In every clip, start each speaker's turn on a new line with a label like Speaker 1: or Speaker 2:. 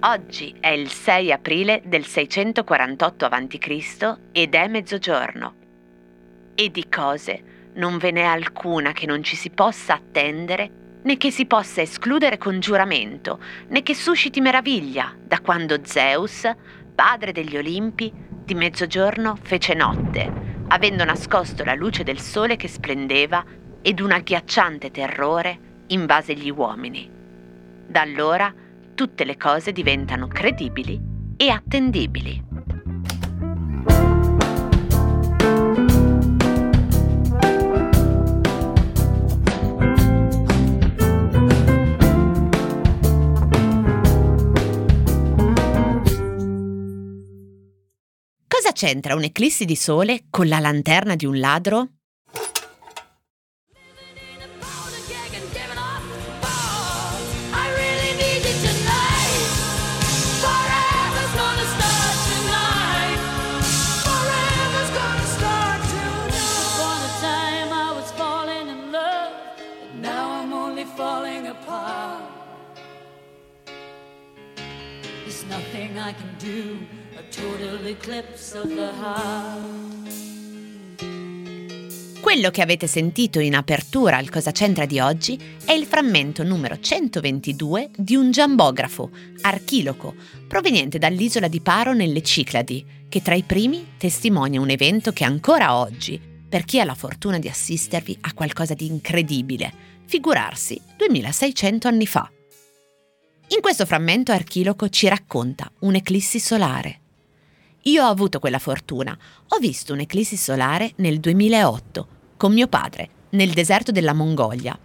Speaker 1: Oggi è il 6 aprile del 648 a.C. ed è mezzogiorno. E di cose non ve n'è alcuna che non ci si possa attendere né che si possa escludere con giuramento, né che susciti meraviglia, da quando Zeus, padre degli Olimpi, di mezzogiorno fece notte, avendo nascosto la luce del sole che splendeva ed un agghiacciante terrore invase gli uomini. Da allora tutte le cose diventano credibili e attendibili. Cosa c'entra un'eclissi di sole con la lanterna di un ladro?
Speaker 2: I can do, a total eclipse of the heart.
Speaker 1: Quello che avete sentito in apertura al Cosa c'entra di oggi è il frammento numero 122 di un giambografo, Archiloco, proveniente dall'isola di Paro nelle Cicladi, che tra i primi testimonia un evento che ancora oggi, per chi ha la fortuna di assistervi, ha qualcosa di incredibile, figurarsi 2600 anni fa. In questo frammento Archiloco ci racconta un'eclissi solare. Io ho avuto quella fortuna. Ho visto un'eclissi solare nel 2008 con mio padre nel deserto della Mongolia.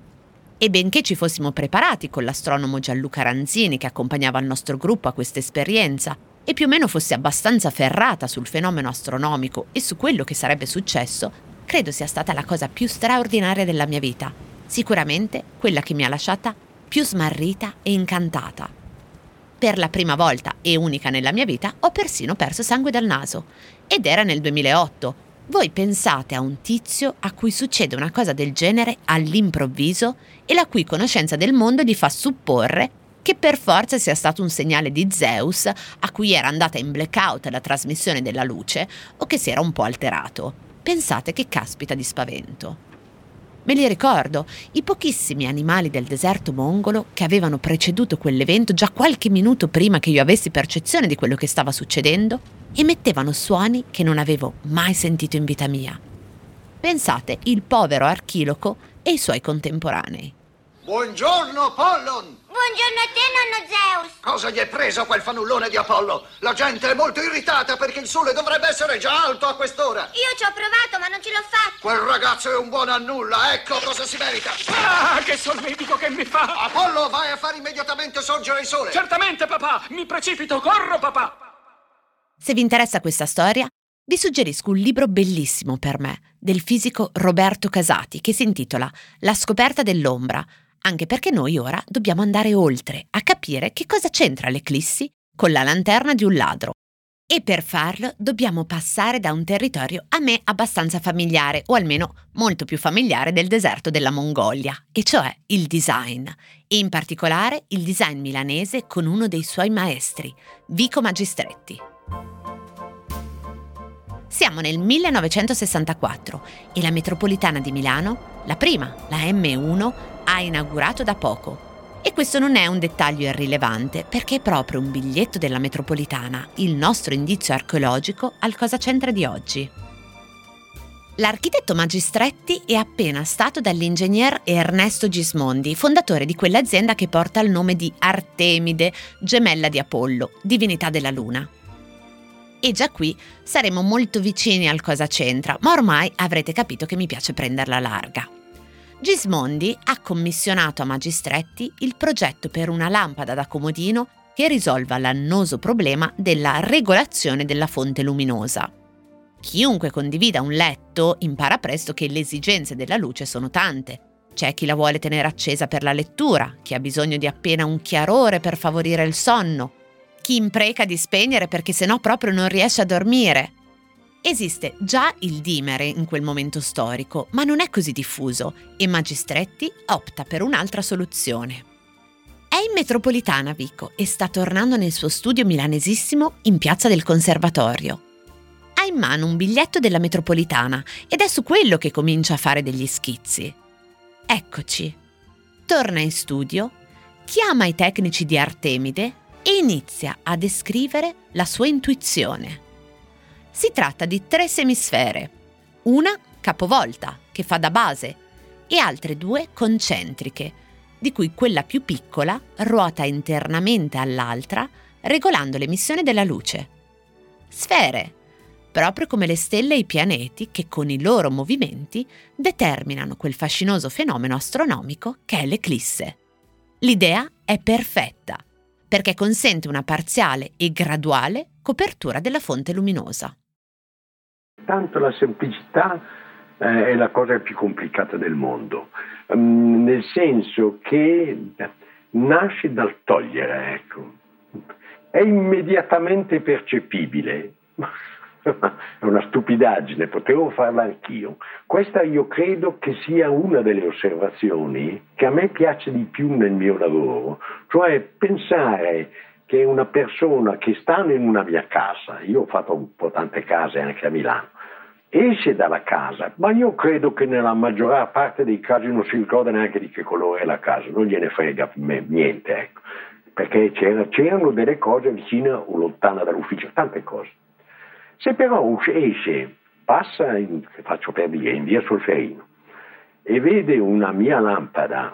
Speaker 1: E benché ci fossimo preparati con l'astronomo Gianluca Ranzini che accompagnava il nostro gruppo a questa esperienza e più o meno fossi abbastanza ferrata sul fenomeno astronomico e su quello che sarebbe successo, credo sia stata la cosa più straordinaria della mia vita. Sicuramente quella che mi ha lasciata più smarrita e incantata. Per la prima volta e unica nella mia vita ho persino perso sangue dal naso. Ed era nel 2008. Voi pensate a un tizio a cui succede una cosa del genere all'improvviso e la cui conoscenza del mondo gli fa supporre che per forza sia stato un segnale di Zeus a cui era andata in blackout la trasmissione della luce o che si era un po' alterato. Pensate che caspita di spavento. Me li ricordo, i pochissimi animali del deserto mongolo che avevano preceduto quell'evento già qualche minuto prima che io avessi percezione di quello che stava succedendo, emettevano suoni che non avevo mai sentito in vita mia. Pensate, il povero Archiloco e i suoi contemporanei.
Speaker 3: Buongiorno, Apollon!
Speaker 4: Buongiorno a te, nonno Zeus!
Speaker 3: Cosa gli è preso quel fanullone di Apollo? La gente è molto irritata perché il sole dovrebbe essere già alto a quest'ora.
Speaker 4: Io ci ho provato, ma non ce l'ho fatta.
Speaker 3: Quel ragazzo è un buon a nulla, ecco cosa si merita.
Speaker 5: Ah, che solletico che mi fa!
Speaker 3: Apollo, vai a fare immediatamente sorgere il sole.
Speaker 5: Certamente, papà! Mi precipito, corro, papà!
Speaker 1: Se vi interessa questa storia, vi suggerisco un libro bellissimo per me, del fisico Roberto Casati, che si intitola La scoperta dell'ombra, anche perché noi ora dobbiamo andare oltre a capire che cosa c'entra l'eclissi con la lanterna di un ladro. E per farlo dobbiamo passare da un territorio a me abbastanza familiare, o almeno molto più familiare del deserto della Mongolia, e cioè il design, e in particolare il design milanese con uno dei suoi maestri, Vico Magistretti. Siamo nel 1964 e la metropolitana di Milano, la prima, la M1, ha inaugurato da poco. E questo non è un dettaglio irrilevante, perché è proprio un biglietto della metropolitana, il nostro indizio archeologico al cosa c'entra di oggi. L'architetto Magistretti è appena stato dall'ingegner Ernesto Gismondi, fondatore di quell'azienda che porta il nome di Artemide, gemella di Apollo, divinità della Luna. E già qui saremo molto vicini al cosa c'entra, ma ormai avrete capito che mi piace prenderla larga. Gismondi ha commissionato a Magistretti il progetto per una lampada da comodino che risolva l'annoso problema della regolazione della fonte luminosa. Chiunque condivida un letto impara presto che le esigenze della luce sono tante. C'è chi la vuole tenere accesa per la lettura, chi ha bisogno di appena un chiarore per favorire il sonno, chi impreca di spegnere perché sennò proprio non riesce a dormire. Esiste già il dimere in quel momento storico, ma non è così diffuso e Magistretti opta per un'altra soluzione. in metropolitana Vico e sta tornando nel suo studio milanesissimo in piazza del Conservatorio. Ha in mano un biglietto della metropolitana ed è su quello che comincia a fare degli schizzi. Eccoci. Torna in studio, chiama i tecnici di Artemide e inizia a descrivere la sua intuizione. Si tratta di tre semisfere, una capovolta, che fa da base, e altre due concentriche, di cui quella più piccola ruota internamente all'altra, regolando l'emissione della luce. Sfere, proprio come le stelle e i pianeti che con i loro movimenti determinano quel fascinoso fenomeno astronomico che è l'eclisse. L'idea è perfetta, perché consente una parziale e graduale copertura della fonte luminosa.
Speaker 6: Tanto la semplicità eh, è la cosa più complicata del mondo, um, nel senso che nasce dal togliere, ecco. È immediatamente percepibile. È una stupidaggine, potevo farla anch'io. Questa io credo che sia una delle osservazioni che a me piace di più nel mio lavoro, cioè pensare che una persona che sta in una mia casa, io ho fatto un po' tante case anche a Milano, esce dalla casa, ma io credo che nella maggior parte dei casi non si ricorda neanche di che colore è la casa, non gliene frega niente, ecco, perché c'erano delle cose vicine o lontane dall'ufficio, tante cose. Se però esce, passa, in, faccio per dire, in via Solferino e vede una mia lampada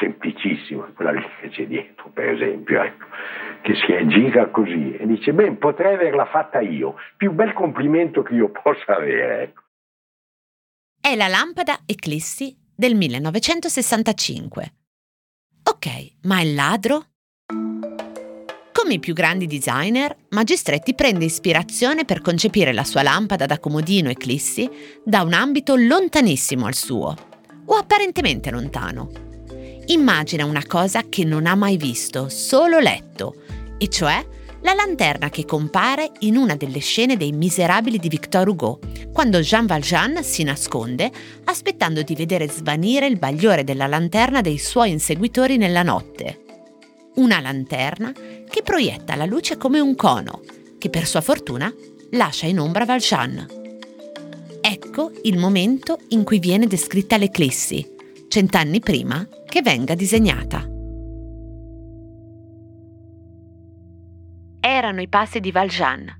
Speaker 6: semplicissima, quella che c'è dietro, per esempio, ecco, che si gira così e dice, beh, potrei averla fatta io, più bel complimento che io possa avere. Ecco.
Speaker 1: È la lampada Eclissi del 1965. Ok, ma il ladro? Come i più grandi designer, Magistretti prende ispirazione per concepire la sua lampada da comodino Eclissi da un ambito lontanissimo al suo, o apparentemente lontano. Immagina una cosa che non ha mai visto, solo letto, e cioè la lanterna che compare in una delle scene dei Miserabili di Victor Hugo, quando Jean Valjean si nasconde aspettando di vedere svanire il bagliore della lanterna dei suoi inseguitori nella notte. Una lanterna che proietta la luce come un cono, che per sua fortuna lascia in ombra Valjean. Ecco il momento in cui viene descritta l'eclissi, cent'anni prima che venga disegnata. Erano i passi di Valjean.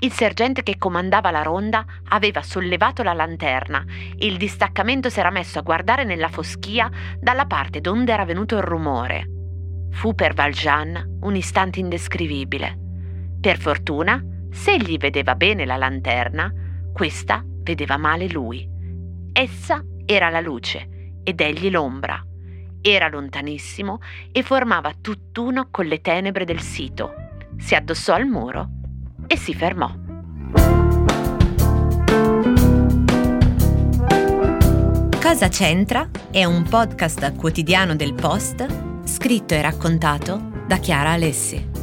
Speaker 1: Il sergente che comandava la ronda aveva sollevato la lanterna e il distaccamento si era messo a guardare nella foschia dalla parte donde era venuto il rumore. Fu per Valjean un istante indescrivibile. Per fortuna, se egli vedeva bene la lanterna, questa vedeva male lui. Essa era la luce ed egli l'ombra. Era lontanissimo e formava tutt'uno con le tenebre del sito. Si addossò al muro e si fermò. Cosa c'entra? È un podcast quotidiano del Post scritto e raccontato da Chiara Alessi.